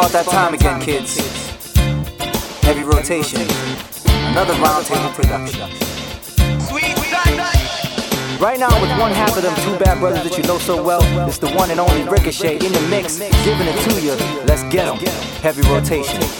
about that time again, kids. Heavy rotation. Another roundtable production. Right now, with one half of them two bad brothers that you know so well, it's the one and only Riccachet in the mix, giving it to you. Let's get them. Heavy rotation.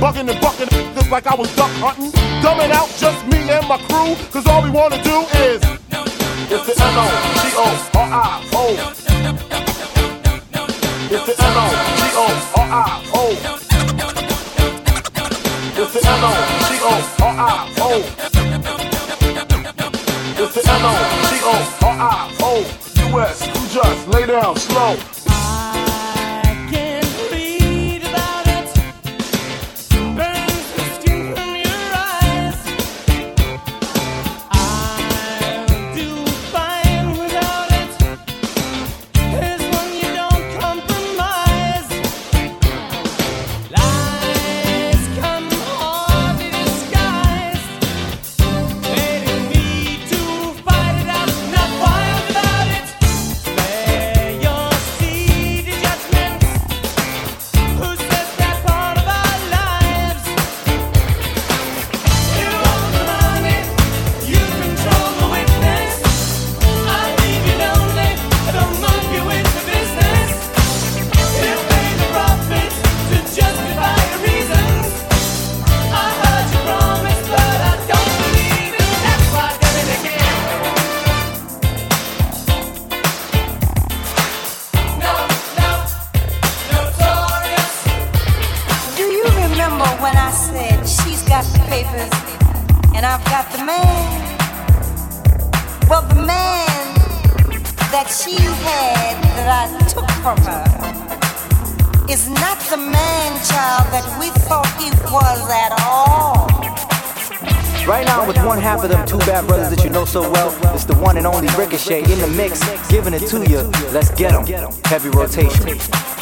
Bugging and bucking just like I was duck hunting. Dumbing out just me and my crew, cause all we wanna do is. It's the N-O-G-O-R-I-O. It's the N-O-G-O-R-I-O. It's the N-O-G-O-R-I-O. It's the N-O-G-O-R-I-O. U.S. You just lay down slow. Riccachet in the mix, giving it to you. Let's get them. Heavy rotation.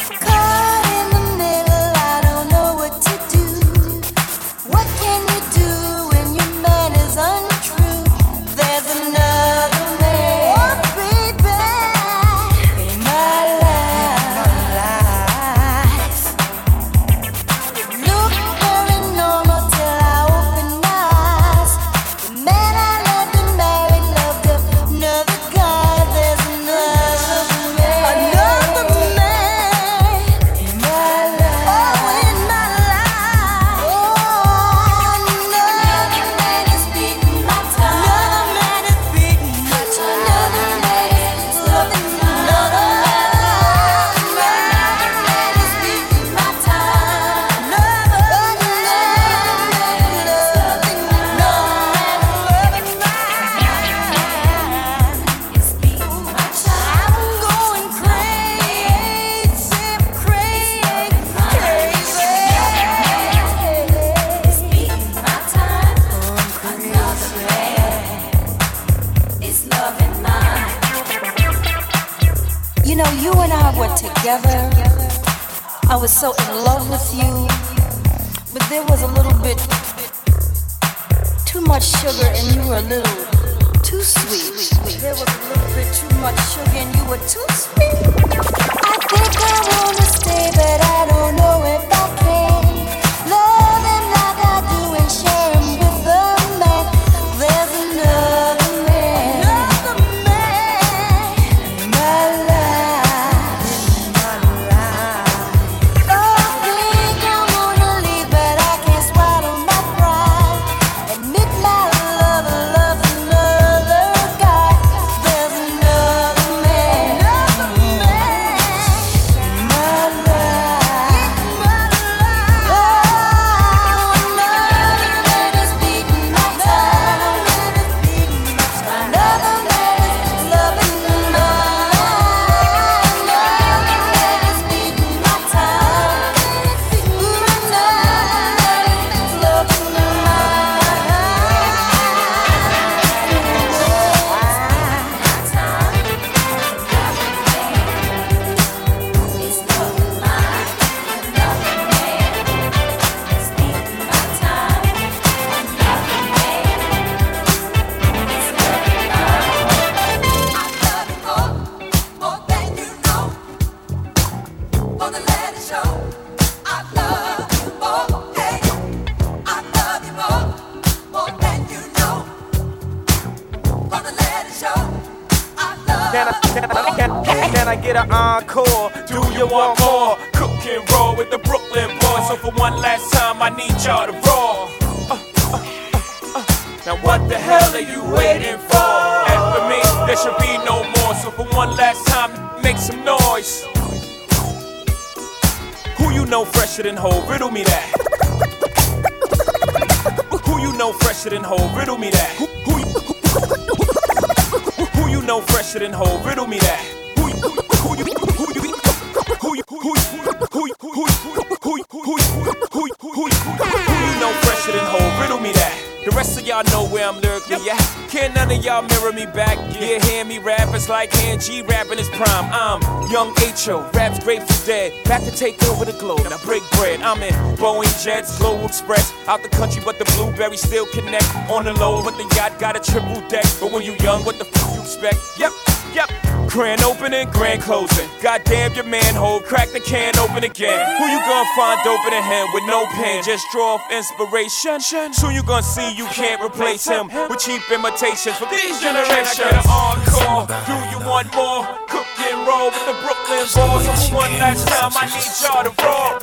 Young H.O., raps Grateful Dead. Back to take over the globe, now break bread. I'm in Boeing Jets, Global Express. Out the country, but the blueberries still connect. On the low, but the yacht got a triple deck. But when you young, what the fuck you expect? Yep, yep. Grand opening, grand closing. Goddamn your man Hov, crack the can open again. Who you gonna find open in him with no pen? Just draw off inspiration. Soon you gonna see you can't replace him with cheap imitations from these generations. Get an encore? Do you want more? Cook and roll with the Brooklyn boys. For one last time, I need y'all to roll.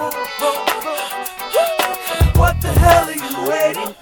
What the hell are you waiting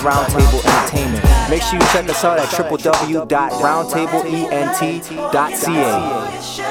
Roundtable Entertainment. Make sure you check us out at www.roundtableent.ca.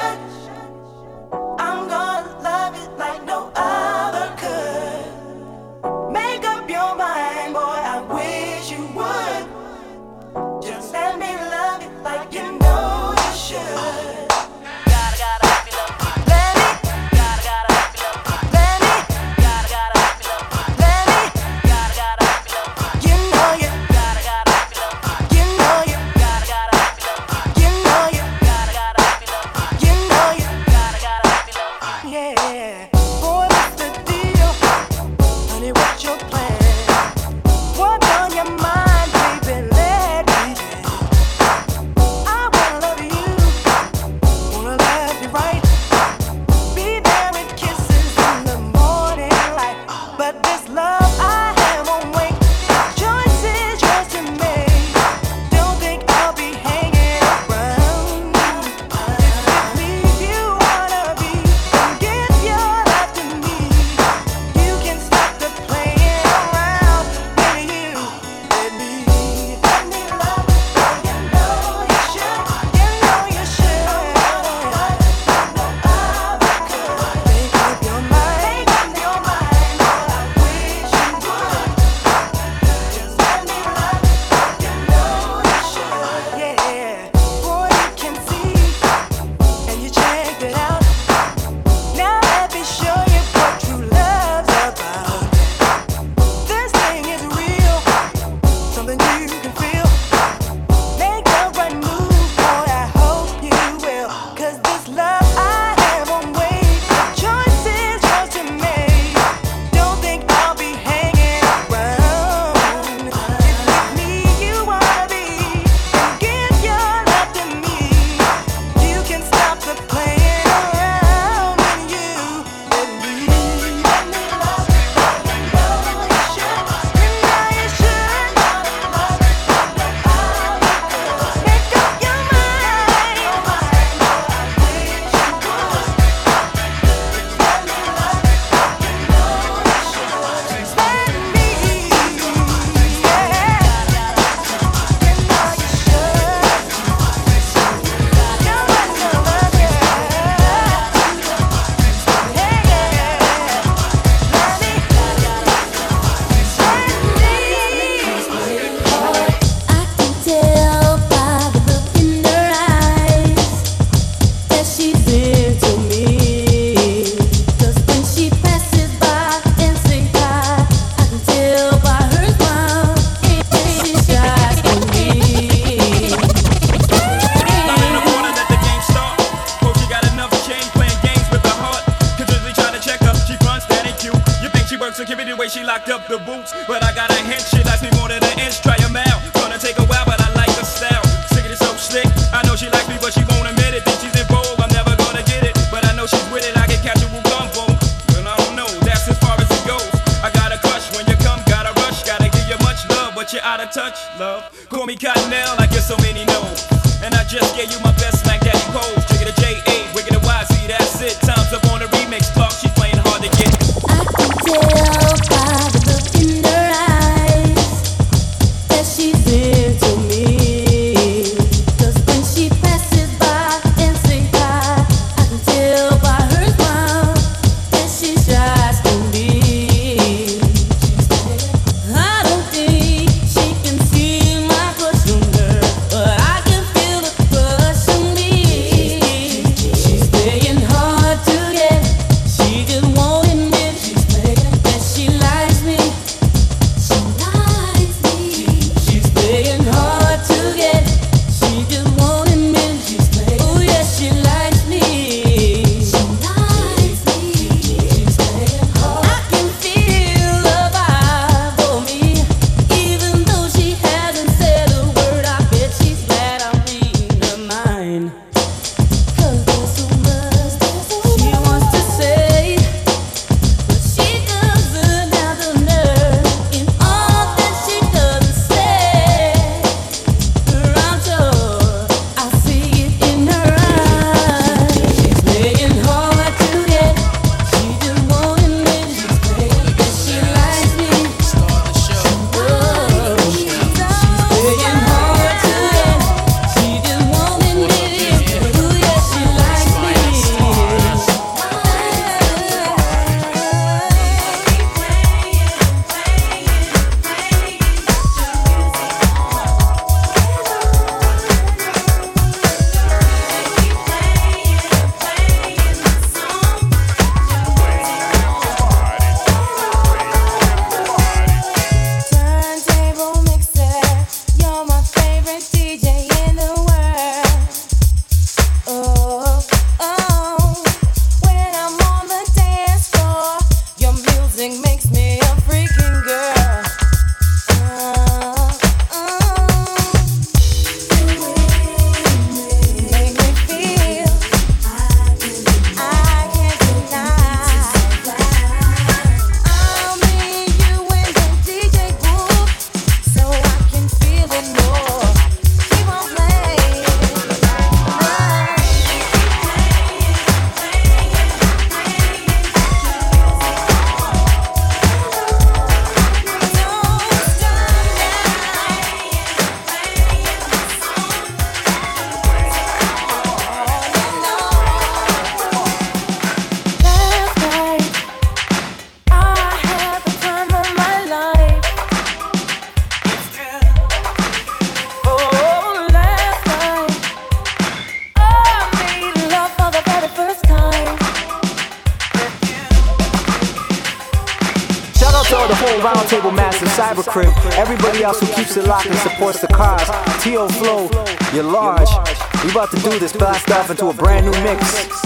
do this, blast off into a brand new mix.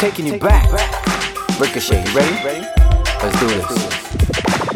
Taking you back. Riccachet, you ready? Let's do this.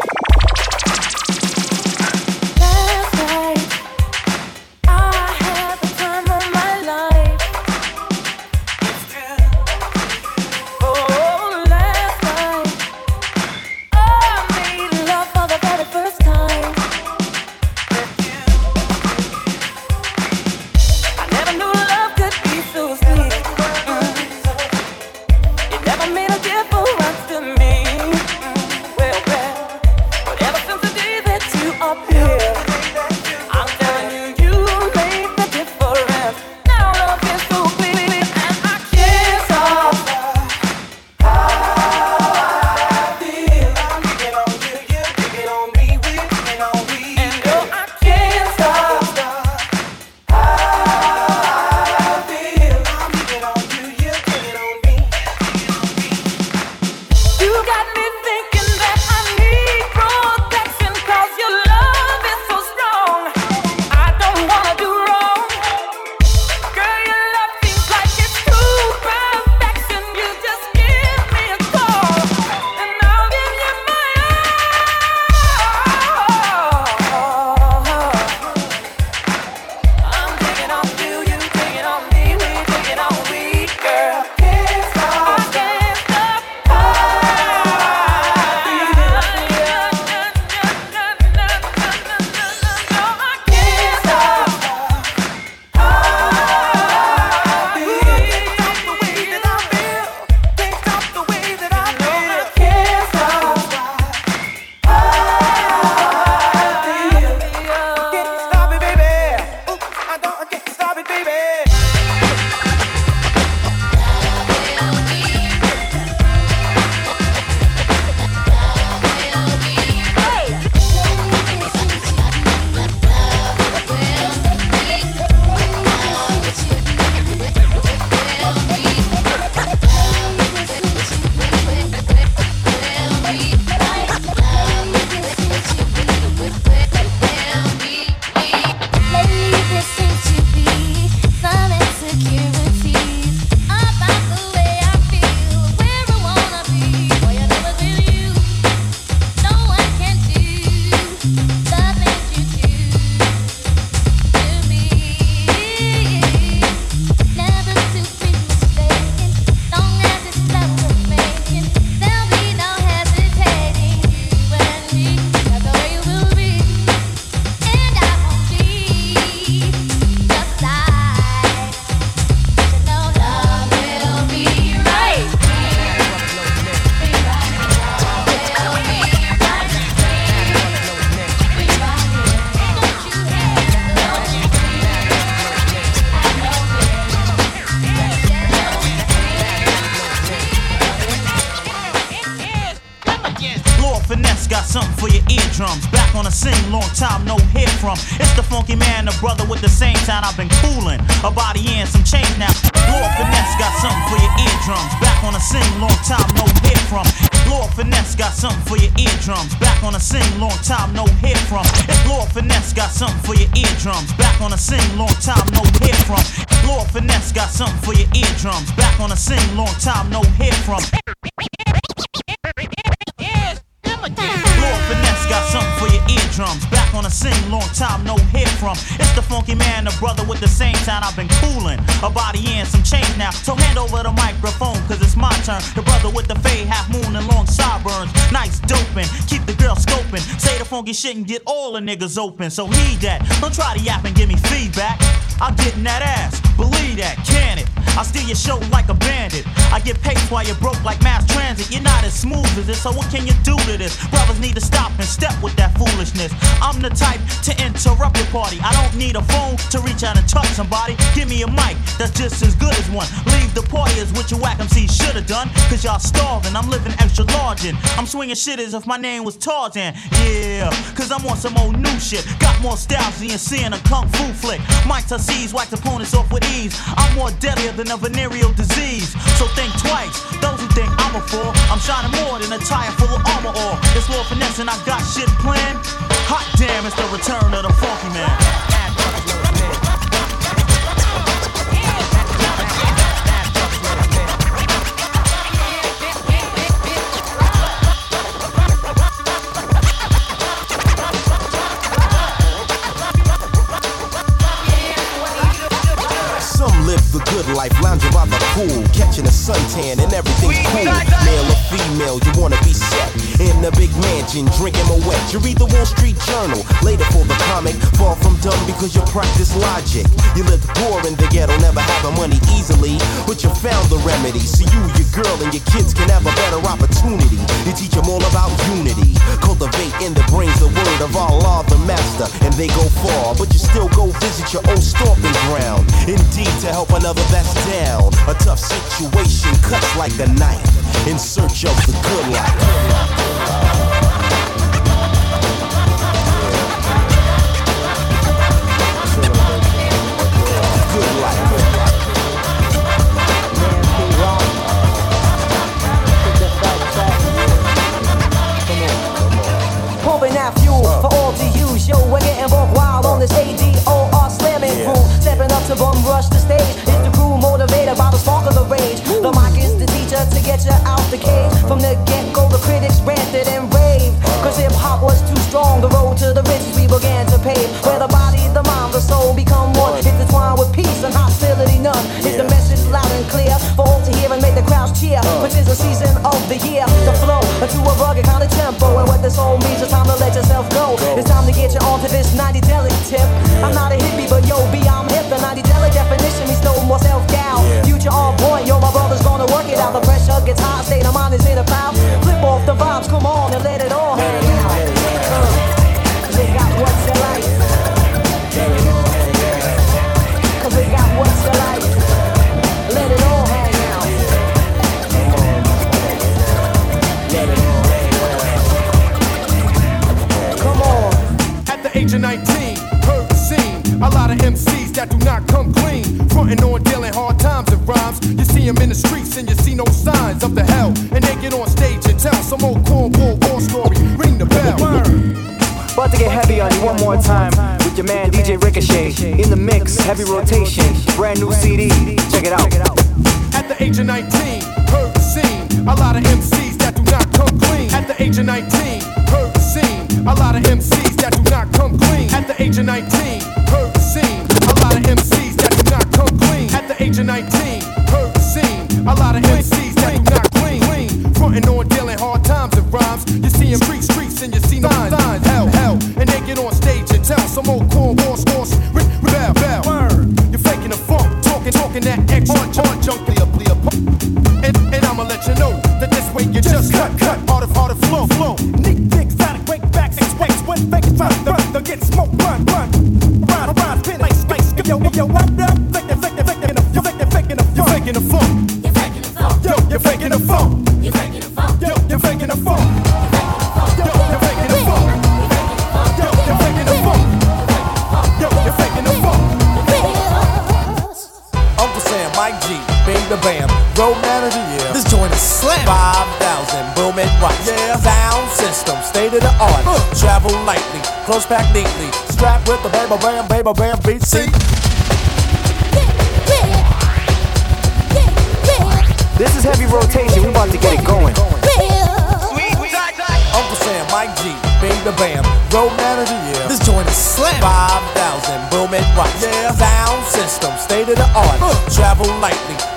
And get all the niggas open. So heed that. Don't try to yap and give me feedback. I'm getting that ass, believe that, can it? I steal your show like a bandit. I get paid while you're broke like mass transit. You're not as smooth as this, so what can you do to this? Brothers need to stop and step with that foolishness. I'm the type to interrupt your party. I don't need a phone to reach out and touch somebody. Give me a mic that's just as good as one. Leave the party as what your whack MC should have done. Cause y'all starving, I'm living extra large and I'm swinging shit as if my name was Tarzan. Yeah, cause I'm on some old new shit. Got more styles than seeing a kung fu flick. Mike Tussie's whacked opponents off with ease. I'm more deadlier than a venereal disease. So think twice. Those who think I'm a fool, I'm shining more than a tire full of Armor All. It's Lord Finesse and I got shit planned. Hot damn, it's the return of the funky man. Life, lounging by the pool, catching a suntan and everything's cool. Male or female, you wanna be set in the big mansion, drinking my wet. You read the Wall Street Journal, later for the comic. Far from dumb because you practice logic. You lived poor in the ghetto, never having money easily, but you found the remedy. So you, your girl, and your kids can have a better opportunity. You teach them all about unity, cultivate in the brains the word of Allah, the master, and they go far. But you still go visit your old stomping ground. Indeed, to help another that's down. A tough situation cuts like a knife in search of the good life. Good life. Pumping that fuel for all to use. Yo, we're getting buck wild on this ADOR slamming crew. Stepping up to bum rush the stage. It's motivated by the spark of the rage. The mic is teacher to get you out the cage. From the get go, the critics ranted and raved. Cause hip hop was too strong. The road to the riches we began to pave. Where the body, the mind, the soul become one. Intertwined with peace and hostility none. Is the message loud and clear for all to hear and make the crowds cheer. Uh. Which is the season of the year to flow into a rugged kind of tempo. And what this all means is time to let yourself go. It's time to get you onto this 90 delic tip. I'm not a hippie, but yo, B, I'm hip. The 90 delic definition means no more self doubt. Future on point, yo, my brother's gonna work it out. The pressure gets hot, state of mind is in a cloud. Heavy rotation, brand new CD. Check it out.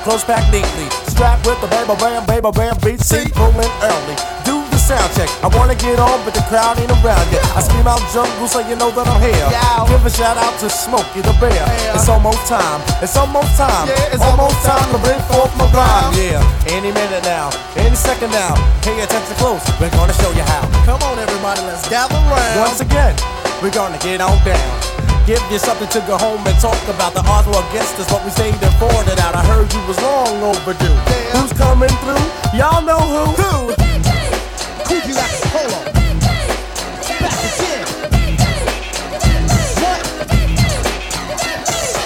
Close packed neatly. Strapped with the baby bam, baby bam beat. See? Pulling early. Do the sound check. I wanna get on, but the crowd ain't around yet. I scream out jungle so you know that I'm here. Give a shout out to Smokey the Bear. It's almost time. It's almost time. Yeah, it's almost time to bring forth my rhyme. Yeah. Any minute now, any second now. Pay attention close. We're gonna show you how. Come on, everybody, let's gather round. Once again, we're gonna get on down. Give you something to go home and talk about. The odds were against us, but we stayed and fought it out. I heard you was long overdue. Who's coming through? Y'all know who? Who? Hold on. Back again. What?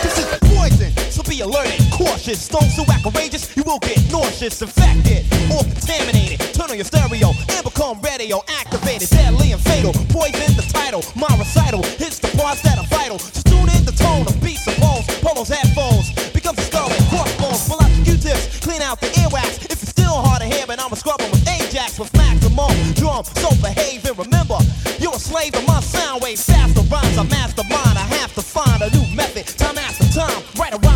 This is poison, so be alert and cautious. Stone so outrageous, you will get nauseous, infected, or contaminated. Turn on your stereo and become radio activated, deadly and fatal. Poison the title, my recital hits the parts that are vital. So tune in the tone of beats and poems, polos, headphones. Becomes a skull crossbones. Pull out the Q-tips, clean out the earwax. If it's still hard to hear, but I'ma scrub 'em with Ajax with maximum drum. So behave and remember, you're a slave to my sound wave. Faster rhymes, I mastermind. I have to find a new method, time after time. Right around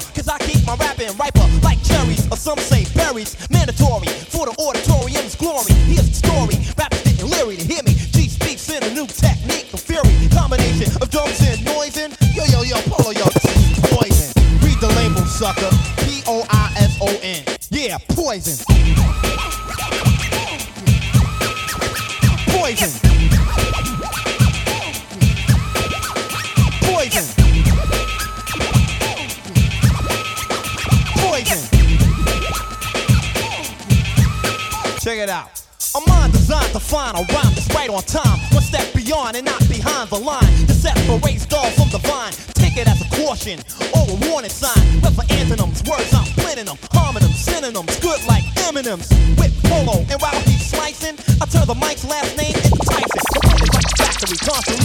Cause I keep my rapping riper like cherries, or some say berries. Mandatory for the auditorium's glory. Here's the story. Rappers getting leery to hear me. G speaks in a new technique of fury. Combination of drums and noise and yo yo yo polo yo. Poison. Read the label, sucker. P O I S O N. Yeah. Poison. Out. A mind designed to find a rhyme that's right on time. One step beyond and not behind the line. To separate dull from the vine. Take it as a caution or a warning sign. But for antonyms, words I'm blending them, harming them, synonyms, good like M&M's. With polo, and while he's slicing, I turn the mic's last name into Tyson. So like factory, constantly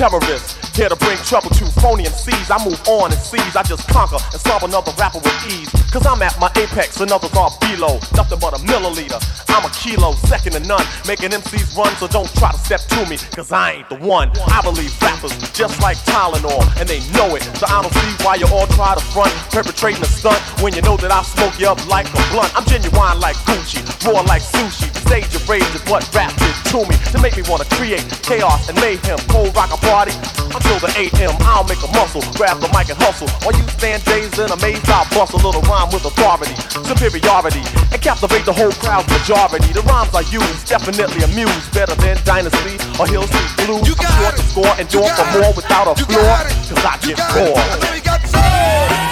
R-A-W, a terrorist. Here to bring trouble to phony MCs. I move on and seize. I just conquer and solve another rapper with ease. Cause I'm at my apex and others are below. Nothing but a milliliter. I'm a kilo, second to none. Making MCs run, so don't try to step to me. Cause I ain't the one. I believe rappers just like Tylenol, and they know it. So I don't see why you all try to front, perpetrating a stunt when you know that I smoke you up like a blunt. I'm genuine like Gucci, raw like sushi. Stage of rage is what rap did to me to make me wanna create chaos and mayhem. Cold rock a party until the 8 a.m. I'll make a muscle, grab the mic and hustle. While you stand dazed and amazed, I'll bust a little rhyme with authority, superiority, and captivate the whole crowd's majority. The rhymes I use definitely amuse better than Dynasty or Hill Street Blues. You I'm sure to score and door for more without a You floor, got cause I You get got bored.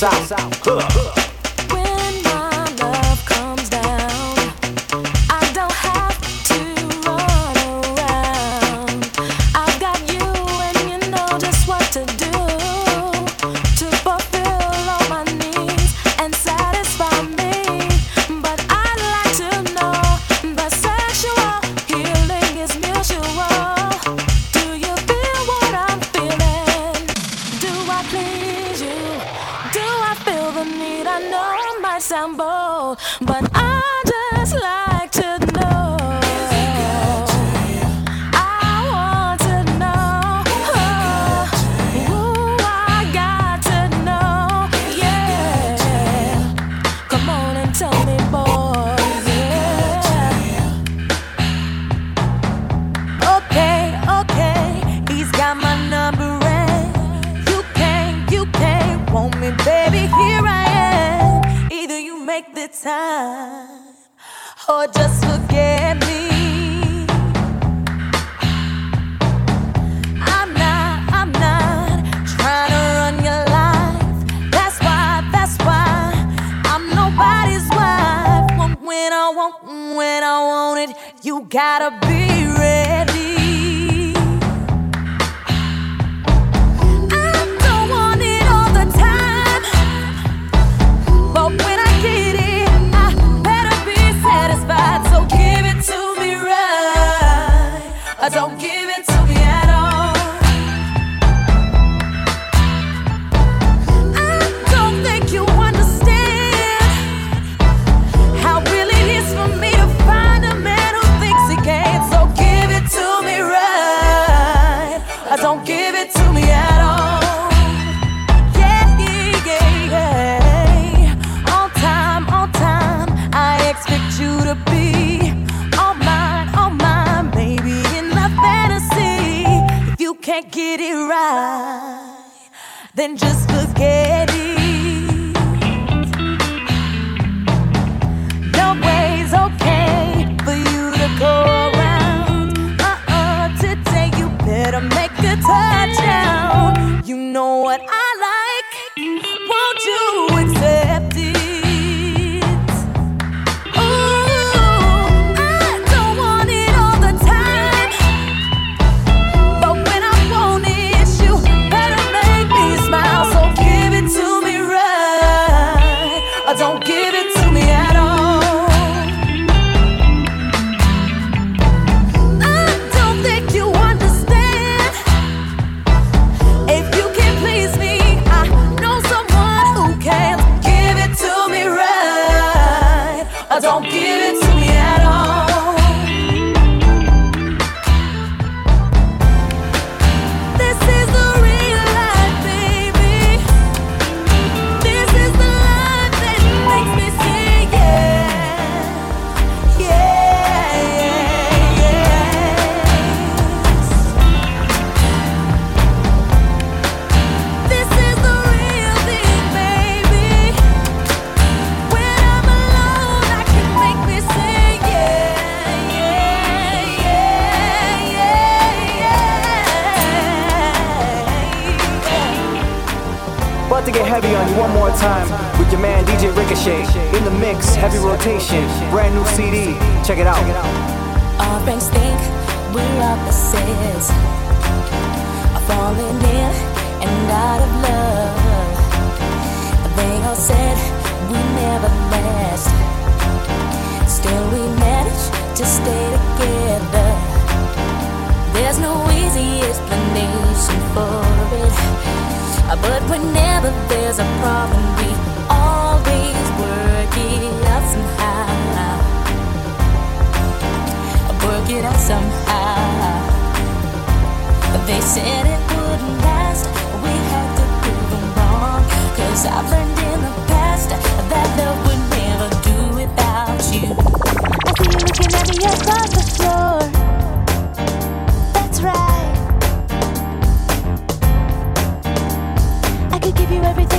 www.roundtableent.ca. Check us Check it out. Our brains think we are. Are falling in and out of love. They all said we never last. Still we to stay together. There's no easy explanation for it. But whenever there's a problem, we always work it out somehow it out somehow. But they said it wouldn't last. We had to prove them wrong. Cause I've learned in the past that love would never do without you. I see you looking at me across the floor. That's right. I could give you everything.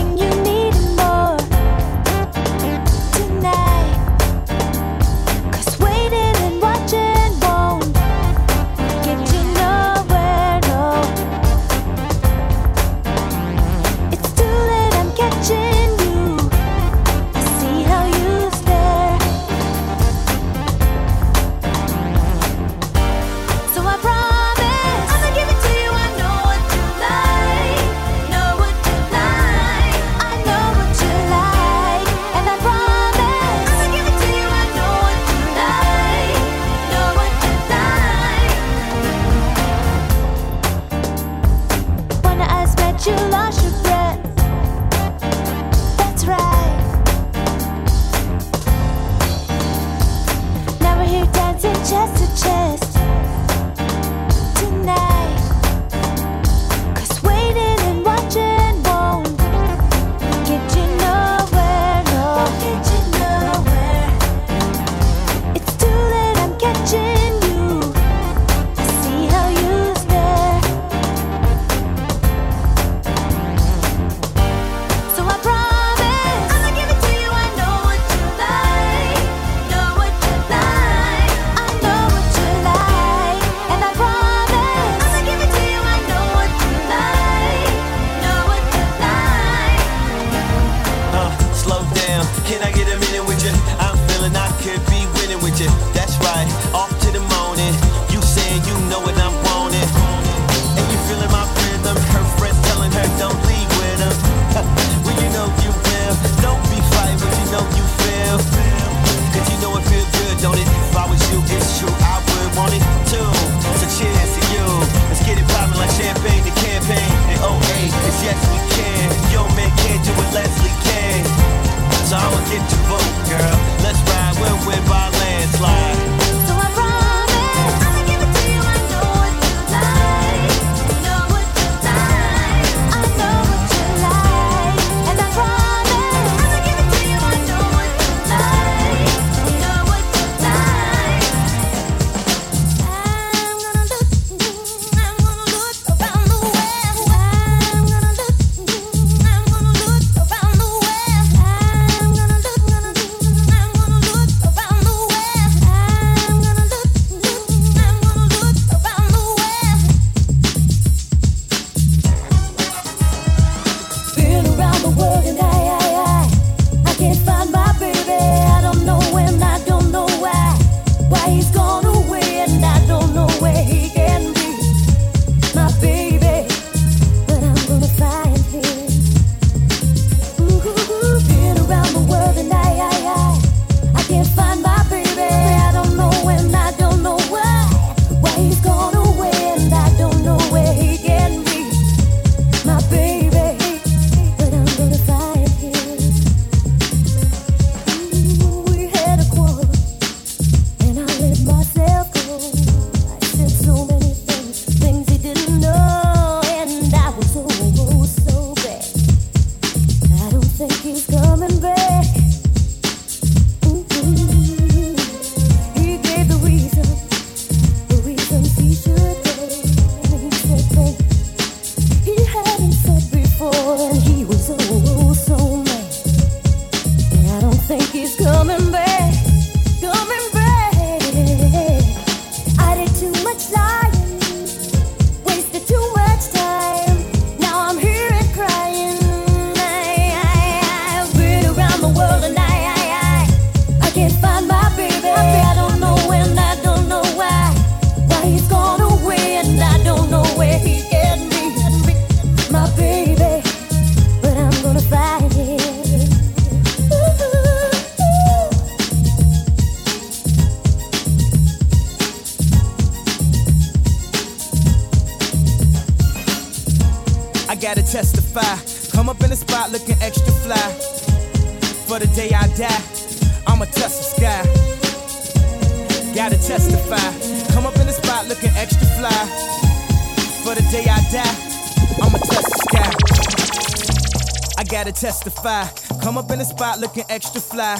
Come up in the spot looking extra fly.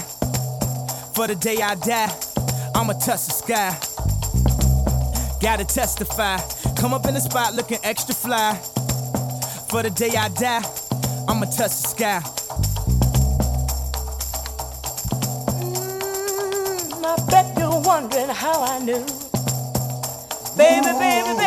For the day I die, I'ma touch the sky. Gotta testify. Come up in the spot looking extra fly. For the day I die, I'ma touch the sky. Mm, I bet you're wondering how I knew. Baby, baby,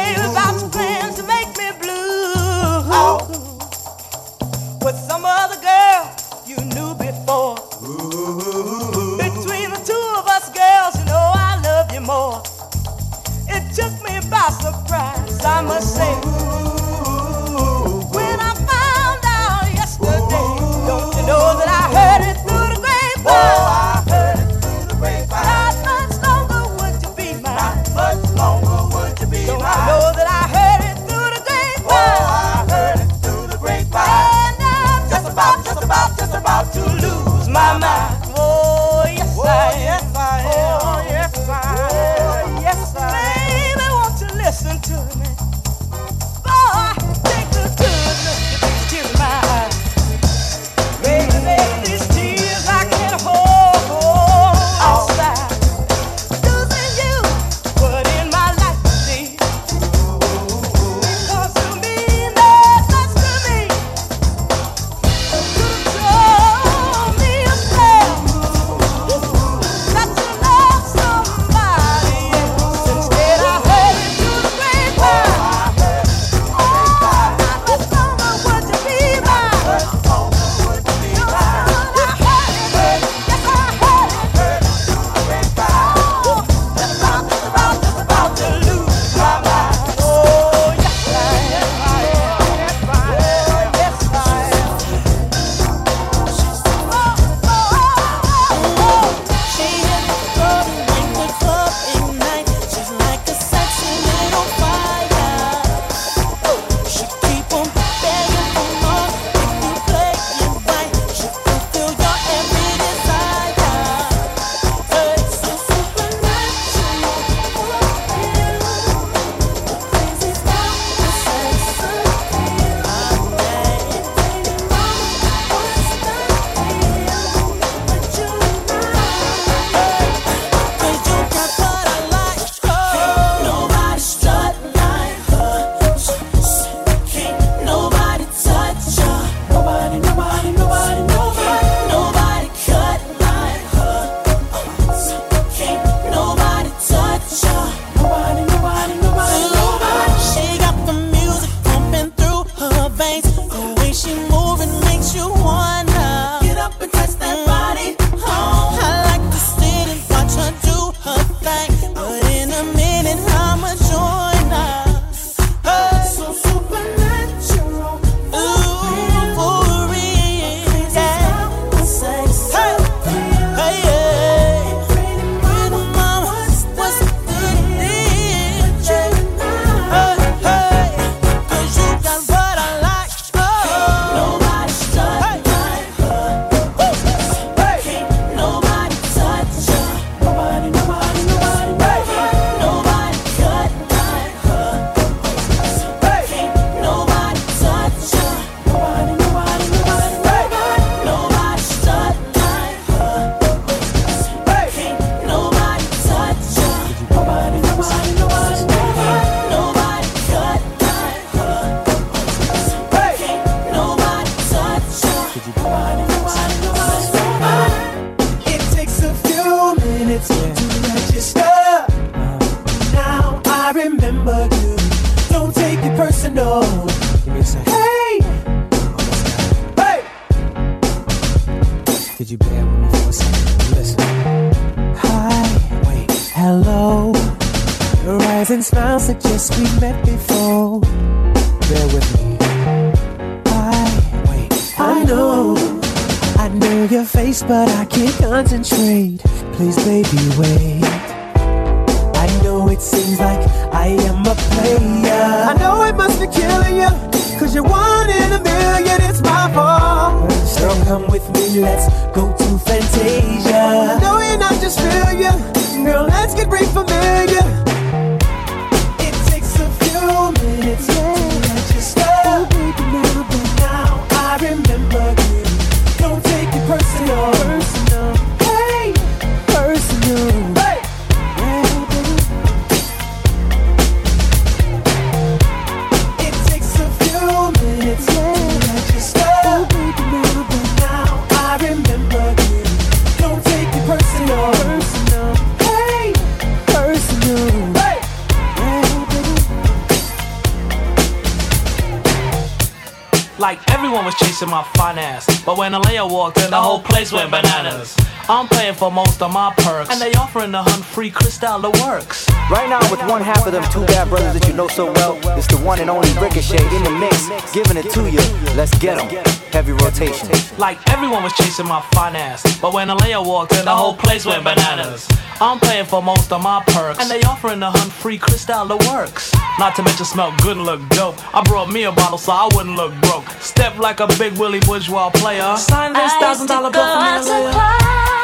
hunt free Cristal the works. Right now, with one half of them two bad brothers that you know so well, it's the one and only Riccachet in the mix, giving it to you. Let's get 'em. Heavy rotation. Like everyone was chasing my finance. But when Aaliyah walked in, the whole place went bananas. I'm paying for most of my perks. And they offering the hunt free Cristal the works. Not to mention smell good and look dope. I brought me a bottle so I wouldn't look broke. Step like a big Willie bourgeois player. Sign this thousand dollar bill for me,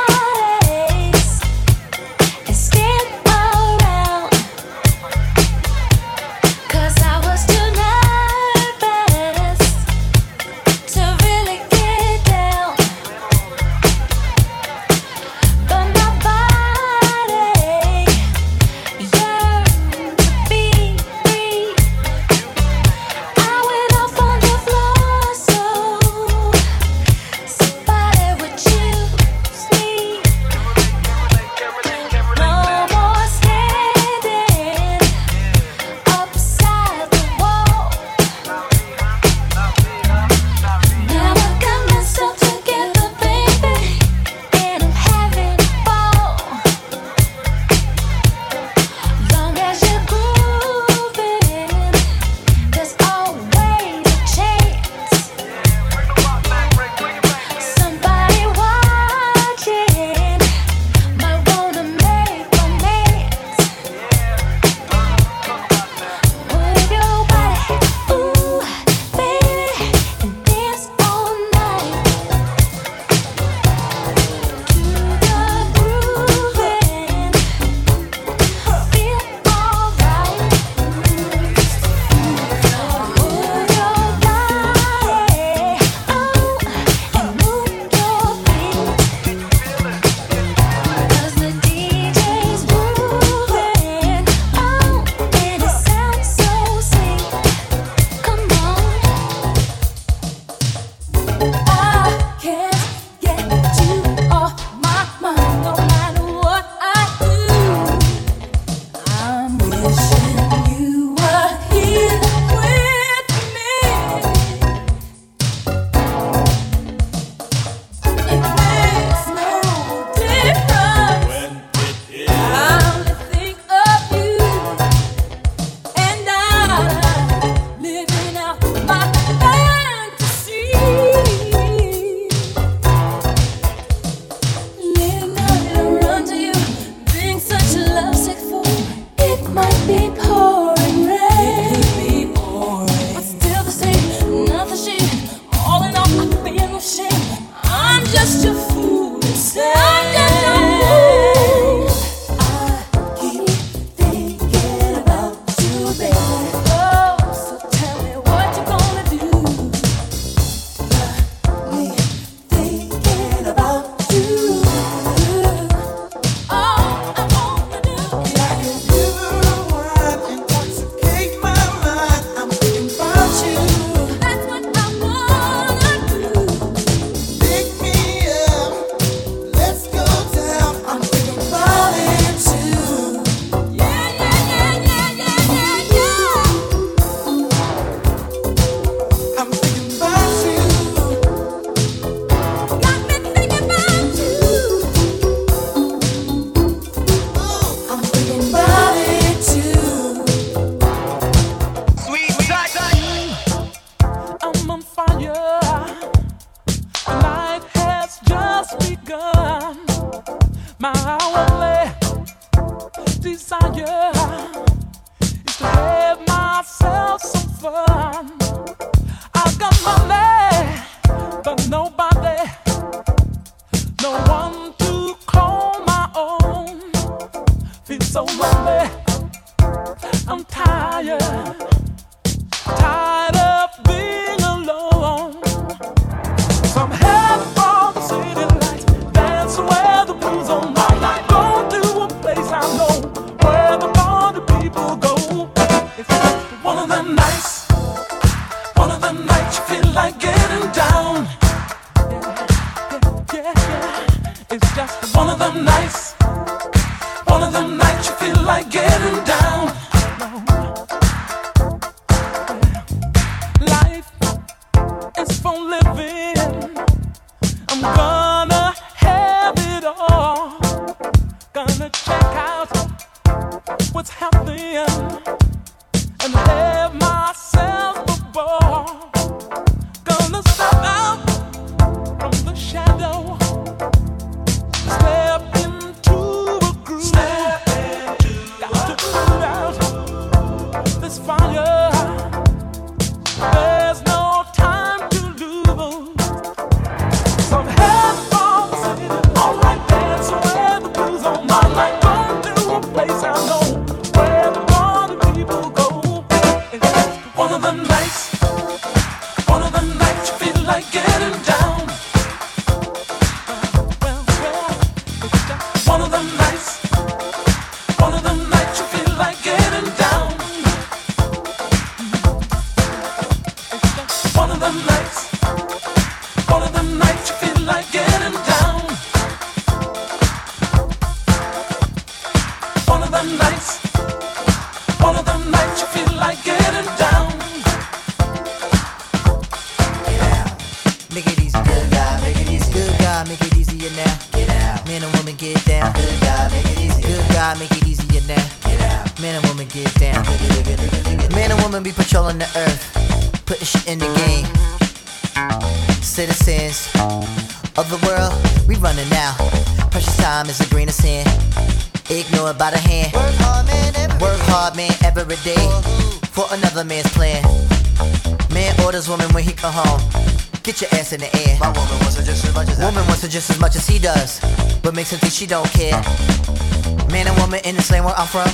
woman when he come home. Get your ass in the air. My woman wants her just as much as Woman wants her just as much as he does, but makes him think she don't care. Uh. Man and woman in this land where I'm from,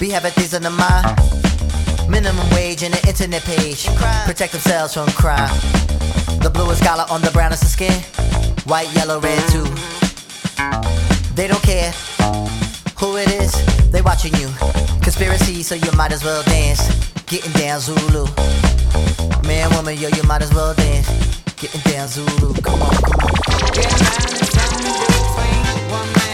we having things on the mind. Uh. Minimum wage and an internet page. Protect themselves from crime. The bluest collar on the brownest of skin. White, yellow, red too. They don't care who it is, they watching you. Conspiracy, so you might as well dance. Getting down Zulu. Man, woman, yo, you might as well dance. Getting down Zulu. Come on, come on. Oh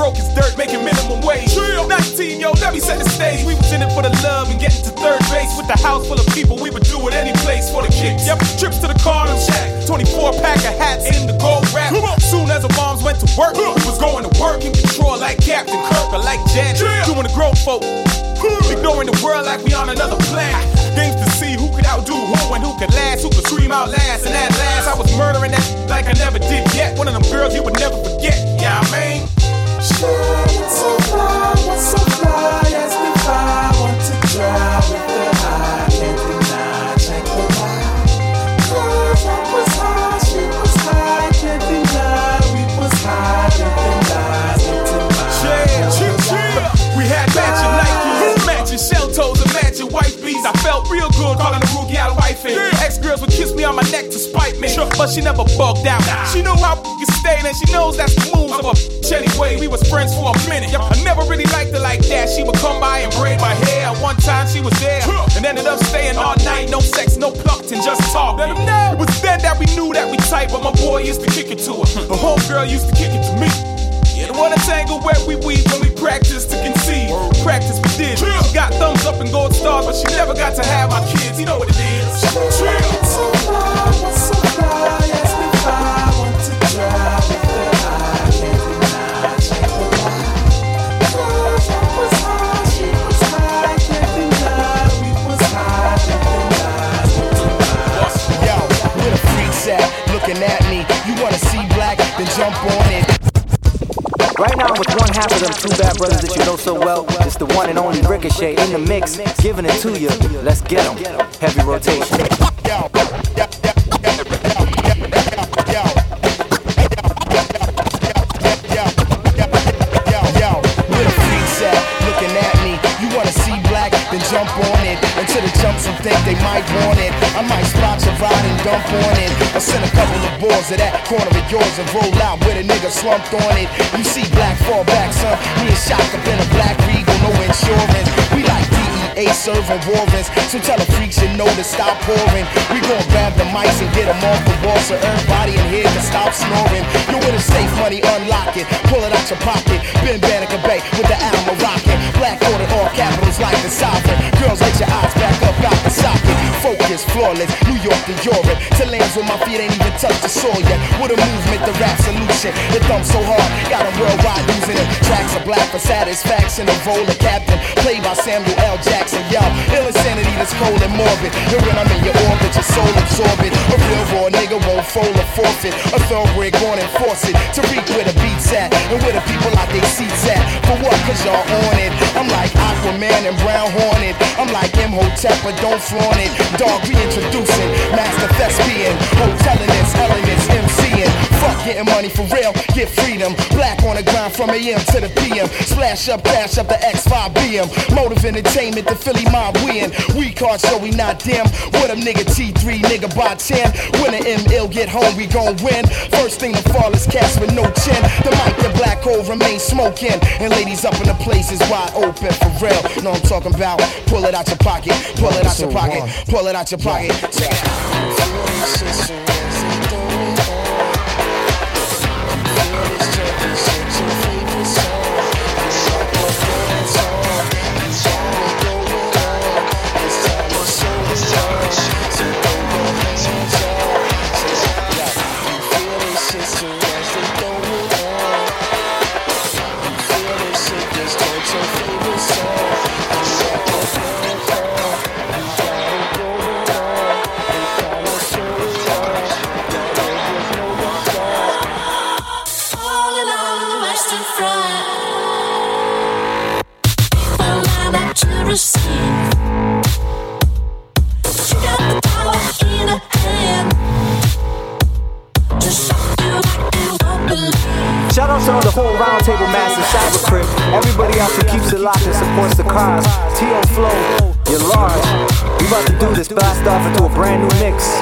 broke as dirt, making minimum wage. 19, yo, let me set the stage. We was in it for the love and getting to third base with the house full of people. We would do it any place for the kicks. Yep, trips to the Carlin Shack, 24 pack of hats in the gold wrap. Soon as the moms went to work, we was going to work in control like Captain Kirk or like Janet, doing the grown folk. Ignoring the world like we on another planet. Games to see who could outdo who and who could last, who could scream out last. And at last, I was murdering that like I never did yet. One of them girls you would never forget. Yeah, I mean. Real good calling the. Ex girls would kiss me on my neck to spite me, Sure. but she never bugged out. She knew how you stayed and she knows that's the moves of a bitch anyway. We was friends for a minute. I never really liked her like that. She would come by and braid my hair. One time she was there and ended up staying all night. No sex, no pluck and just talk. Let 'em know. It was then that we knew that we tight, but my boy used to kick it to her. Hmm. The homegirl used to kick it to me. Yeah, the one tangle where we weave when we practice to conceive. Practice we did. She got thumbs up and gold stars, but she never got to have our kids. You know what it is. Trill. You wanna see black? Then jump on it. Right now, with one half of them two bad brothers that you know so well, it's the one and only Riccachet in the mix, giving it to you. Let's get 'em. Heavy rotation. Yo, where the freaks? Looking at me. You wanna see black? Then jump on it. Until the jumps and think they might want it. I might spot your ride and dump on it. Or send a couple of boys to that corner of yours and roll out with a nigga slumped on it. You see black fall back, son. Me and Shock up in a black regal, no insurance. We like DEA serving warrants. So tell the freaks you know to stop pouring. We gon' grab the mics and get them off the wall so everybody in here can stop snoring. You with a safe money, unlock it. Pull it out your pocket. Ben Banneker Bay with the Alamo rockin'. Black order, all capitals like the sovereign. Girls, get your eyes back up out the socket. Focus, flawless. New York to Europe. To lands where my feet ain't even touched the soil yet. With a movement, the rap solution. It thumps so hard, got got 'em worldwide losing it. Tracks are black for satisfaction. A role of captain, played by Samuel L. Jackson. Yo, ill insanity that's cold and morbid. And when I'm in your orbit, your soul absorb it. A real raw nigga won't fold or forfeit. A thoroughbred going and force it. To reach where the beats at. And where the people out they seats at. For what? Cause y'all on it. I'm like Aquaman and Brown Hornet. I'm like Imhotep, but don't flaunt it. Dog reintroducing. Master thespian. Hoteliness, elements, MCing. Fuck getting money for real. Get freedom. Black on the grind from AM to the PM. Splash up, crash up the X5 BM. Motive entertainment, the Philly mob win. We card so we not dim. What a nigga T3, nigga by 10. When the M ill get home, we gon' win. First thing to fall is cast with no chin. The mic, the black hole remain smoking. And ladies up in the place is wide open for real. Know I'm talking about. Pull it out your pocket, pull it out your pocket, pull it out your pocket. Check it All cyber crib. Everybody else who keeps it locked and supports the cause. T.O. Flow, you're large. We about to do this blast off into a brand new mix.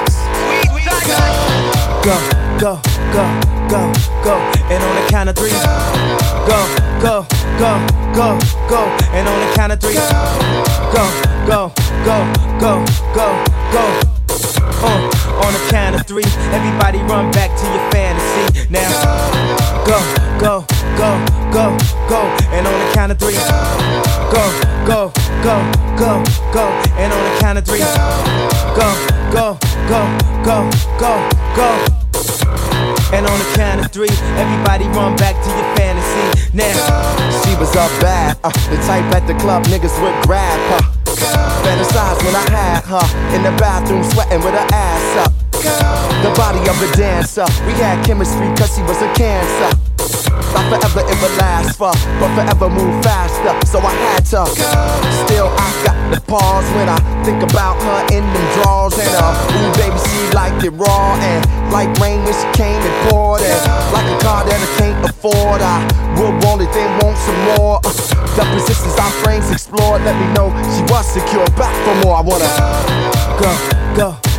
Go, go, go, go, go. And on the count of three, go, go, go, go, go. And on the count of three, go, go, go, go, go, go. Uh, on the count of three, everybody run back to your fantasy. Now, go, go, go, go, go. And on the count of three, go, go, go, go, go. And on the count of three, go, go, go, go, go, go. And on the count of three, everybody run back to your fantasy. Now, She was up bad, uh, the type at the club niggas would grab her. Fantasize when I had her in the bathroom sweating with her ass up. The body of a dancer, we had chemistry cause she was a cancer. Not forever it would last for, but forever move faster. So I had to. Still, I got the pause when I think about her in them drawers. And uh, ooh, baby, she liked it raw. And like rain when she came and poured. And like a car that I can't afford. I would want it, then want some more. Uh, the positions our frames explored. Let me know she was secure. Back for more. I wanna go, go,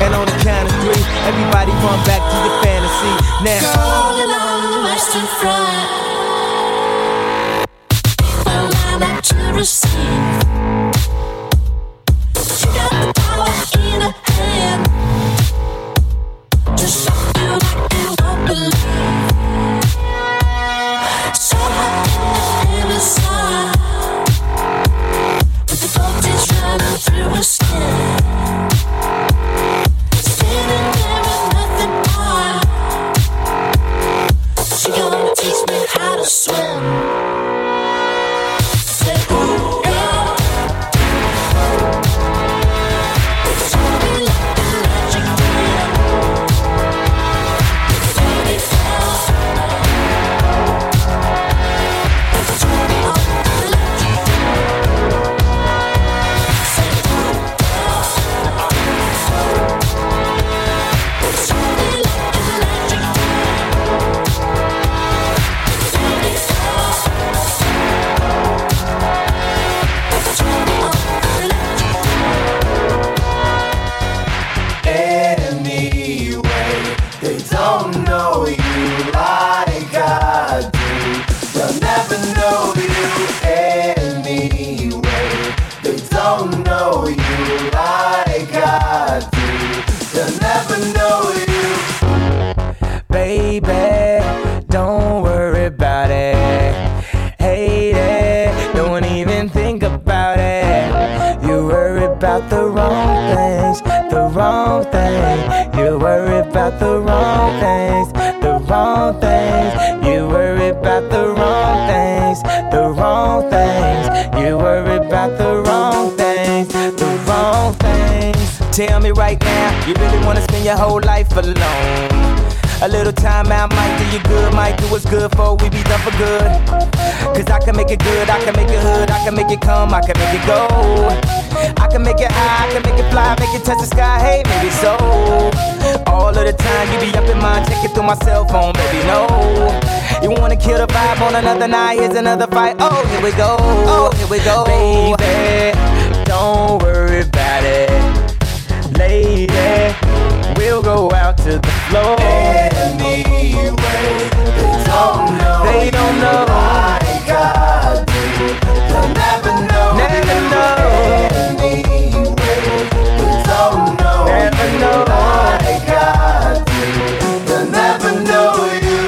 And on the count of three, everybody run back to your fantasy. Now, Going on the Western Front. I'm up to receive. She got the power in her hand. To shock you like you won't believe. So hot in the inside. With the voltage running through her skin. Me the wrong things, the wrong things. You worry about the wrong things, the wrong things. You worry about the wrong things, the wrong things. Tell me right now, you really wanna spend your whole life alone? A little time out might do you good, might do what's good for we be done for good. Cause I can make it good, I can make it hood, I can make it come, I can make it go. I can make it high, I can make it fly, make it touch the sky, hey, maybe so. All of the time you be up in mind, checking through my cell phone, baby, no. You wanna kill the vibe on another night, here's another fight, oh, here we go, oh, here we go. Baby, don't worry about it. Lady, we'll go out to the floor. Anyway, oh, they don't know They don't know. like I do. They'll never know Never know. Anyway, they don't know Never know. like I do. They'll never know you.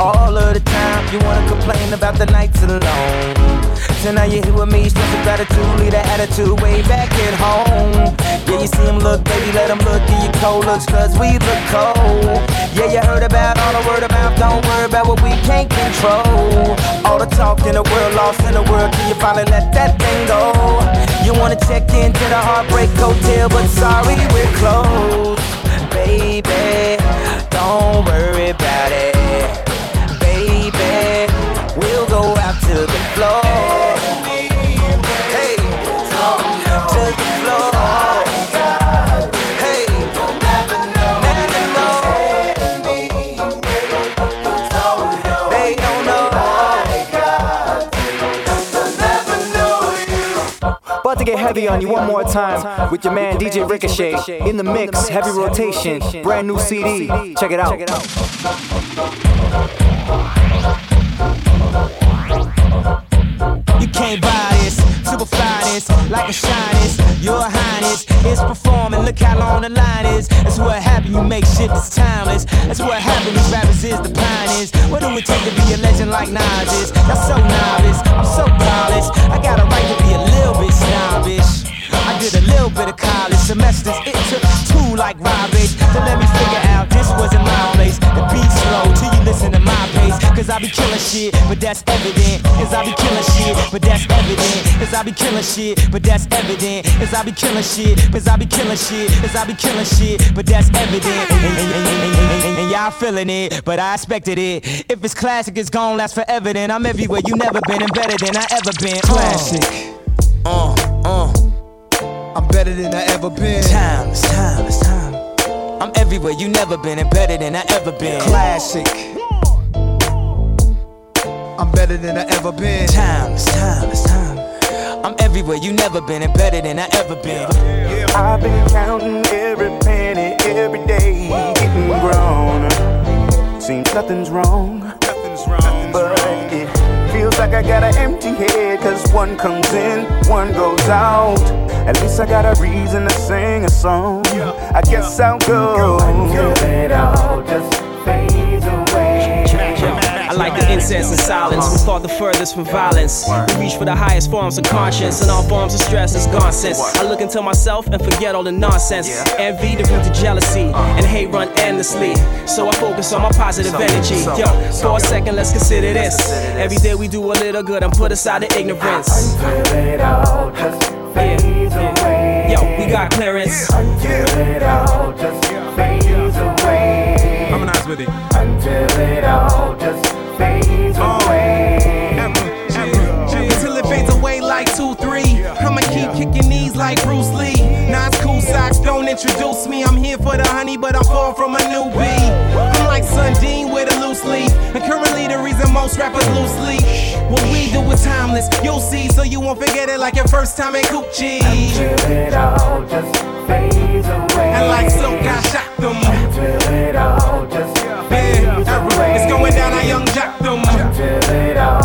All of the time, you wanna complain about the nights alone. So now you're here with me, stress of gratitude, leave that attitude way back at home. Yeah, you see him look, baby, let him look, give you cold looks, cause we look cold. Yeah, you heard about all the word mouth, don't worry about what we can't control. All the talk in the world, lost in the world, till you finally let that thing go. You wanna check into the Heartbreak Hotel, but sorry, we're closed. Baby, don't worry about it baby. We'll go out to the floor. Get heavy on you one more time with your man DJ Riccachet in the mix, heavy rotation, brand new CD. Check it out. You can't buy this, super finest, like a shyness. Your highness is performing, look how long the line is. That's what happened, you make shit that's timeless. That's what happened, these rappers is the pioneers. What do it take to be a legend like Nas is? That's so novice, I'm so polished. I got a right to be a. I did a little bit of college semesters, it took two like Robbage to let me figure out this wasn't my place. The beat slow till you listen to my pace. Cause I be killing shit, but that's evident. Cause I be killing shit, but that's evident. Cause I be killing shit, but that's evident. Cause I be killing shit, cause I be killing shit, cause I be killing shit, but that's evident. And, and- and- and- and- and- and y'all feeling it, but I expected it. If it's classic, it's gon' last forever. Then I'm everywhere you never been and better than I ever been. Classic. Uh, uh. I'm better than I ever been. Time, it's time, it's time. I'm everywhere you never been and better than I ever been. Classic. I'm better than I ever been. Time, it's time, it's time. I'm everywhere you never been and better than I ever been. I've been counting every penny every day, getting grown. Seems nothing's wrong, nothing's wrong, but it feels like I got an empty head. Cause one comes in, one goes out. At least I got a reason to sing a song. I guess I'll go until it all just. I like the incense and silence. We thought the furthest from violence. We reach for the highest forms of conscience, and all forms of stress is gone since. I look into myself and forget all the nonsense. Envy the root to jealousy, uh. and hate run endlessly. So I focus on my positive energy. Yo, for a second, let's consider this. Every day we do a little good and put aside the ignorance. it all just fades away. Yo, we got clearance. Until it all just fades away. Harmonize with it. Until it all just fades away. Until it fades away like 2 3. I'ma keep kicking these like Bruce Lee. Nas cool socks, don't introduce me. I'm here for the honey, but I'm far from a newbie. I'm like Sundin with a loose leaf. And currently the reason most rappers lose sleep. What we do is timeless, you'll see, so you won't forget it like your first time in Coochie. Until it all just fades away. And like so, I shot them. Until it all Jack them. Until it all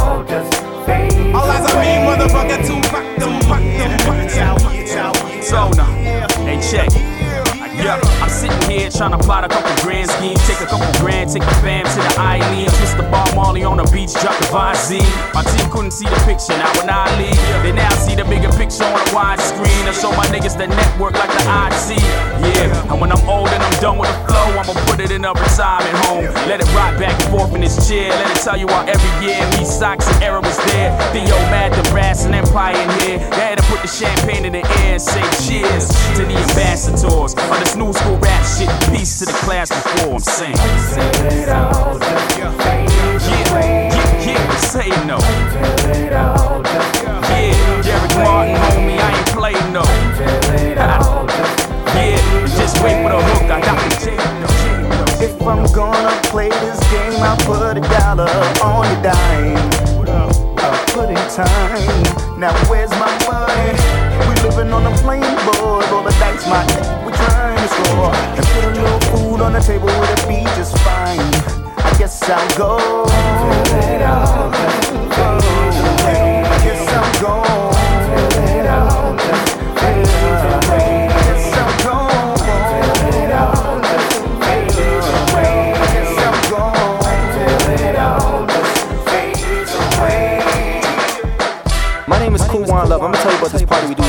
here trying to plot a couple grand schemes. Take a couple grand, take the fam to the island. Twist the bar Marley on the beach, drop the Vine Z. My team couldn't see the picture, now when I leave, they now see the bigger picture on a wide screen. I show my niggas the network like the IC. Yeah, and when I'm old and I'm done with the flow, I'ma put it in a retirement home. Let it rock back and forth in this chair. Let it tell you how every year me socks and era was there. Theo Mad, the brass and Empire in here. Put the champagne in the air and say cheers to the ambassadors of this new school rap shit. Peace to the class before I'm saying. Yeah, yeah, yeah, say no. Yeah, Derek Martin, homie, I ain't playing no. Yeah, just wait for the hook, I got the. If I'm gonna play this game, I'll put a dollar on your dime. Put in time. Now where's my money? We living on a plain board, roll the dice, my we trying to score. And put a little food on the table with a beat just fine. I guess I'll go. I guess I'll go.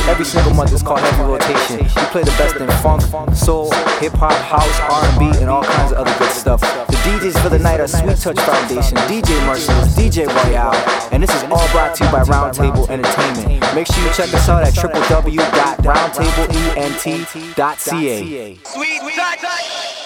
Every single month. It's called Heavy Rotation. We play the best in funk, soul, hip hop, house, R&B, and all kinds of other good stuff. The DJs for the night are Sweet Touch Foundation, DJ Merciless, DJ Royale, and this is all brought to you by Roundtable Entertainment. Make sure you check us out at www.roundtableent.ca. Sweet touch.